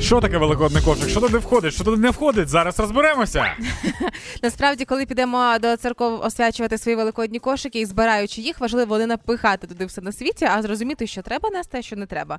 Що таке великодний кошик? Що туди входить? Що туди не входить? Зараз розберемося. Насправді, коли підемо до церков освячувати свої великодні кошики і збираючи їх, важливо не напихати туди все на світі, а зрозуміти, що треба нести, а що не треба.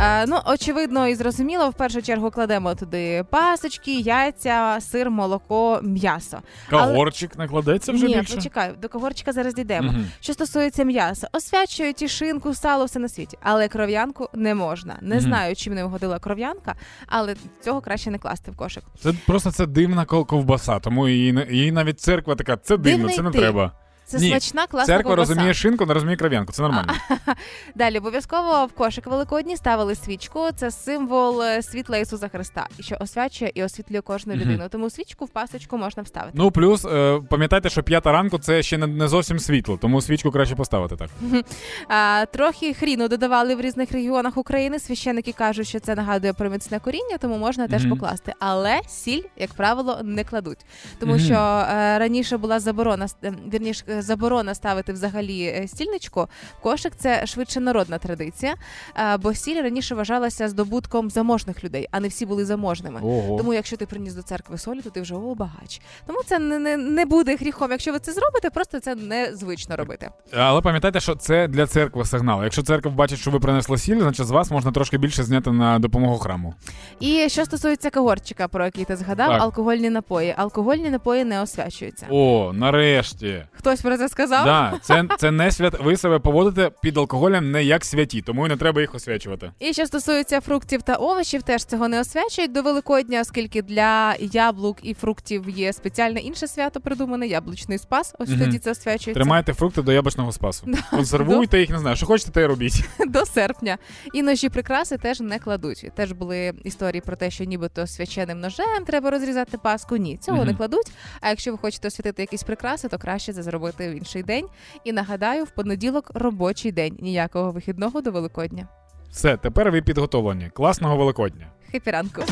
Е, ну, очевидно і зрозуміло, в першу чергу кладемо туди пасочки, яйця, сир, молоко, м'ясо. Але- Кагорчик накладеться вже Ні, більше. почекай, до когорчика зараз дійдемо. Мгм. Що стосується м'яса, освячують і шинку, сало, все на світі, але кров'янку не можна. Не Мгм. знаю, чим не вгодила кров'янка, але цього краще не класти в кошик. Це просто це дивна ковбаса, тому її, її навіть церква така, це дивно, Дивний це не тип. треба. Це Ні, смачна, класна Церква ковбаса. розуміє шинку, не розуміє кров'янку. Це нормально. Далі обов'язково в кошик великодній ставили свічку. Це символ е, світла Ісуса Христа, що освячує і освітлює кожну Мгм. людину. Тому свічку в пасочку можна вставити. Ну плюс е, пам'ятайте, що п'ята ранку це ще не, не зовсім світло, тому свічку краще поставити так. А, трохи хріну додавали в різних регіонах України. Священники кажуть, що це нагадує про міцне коріння, тому можна теж Мгм. покласти. Але сіль, як правило, не кладуть, тому Мгм. що е, раніше була заборона е, вірніш, е, заборона ставити взагалі е, стільничку. Кошик це швидше народна традиція, е, бо сіль раніше вважалася здобутком заможних людей, а не всі були заможними. Ого. Тому, якщо ти приніс до церкви солі, то ти вже о, багач. Тому це не, не, не буде гріхом. Якщо ви це зробите, просто це незвично робити. Але пам'ятайте, що це для церкви сигнал. Якщо церква бачить, що ви принесли сіль, значить з вас можна трошки більше зняти на допомогу храму. І що стосується кагорчика, про який ти згадав, Так. алкогольні напої. Алкогольні напої не освячуються. О, нарешті. Хтось про це сказав? Да, це, це не свят. Ви себе поводите під алкоголем не як святі, тому і не треба їх освячувати. І що стосується фруктів та овочів, теж цього не освячують до Великодня, оскільки для яблук і фруктів є спеціальне інше свято придумане яблучний спас. Ось Мгм. тоді це освячується Тримайте фрукти до яблучного спасу. Консервуйте їх, не знаю. Що хочете, те й робіть. до серпня. І ножі прикраси теж не кладуть. Теж були історії про те, що нібито свяченим ножем треба розрізати паску. Ні, цього Мгм. не кладуть. А якщо ви хочете освятити якісь прикраси, то краще це зробити в інший день. І нагадаю, в понеділок робочий день. Ніякого вихідного до Великодня. Все, тепер ви підготовлені. Класного Великодня. Хепі ранку.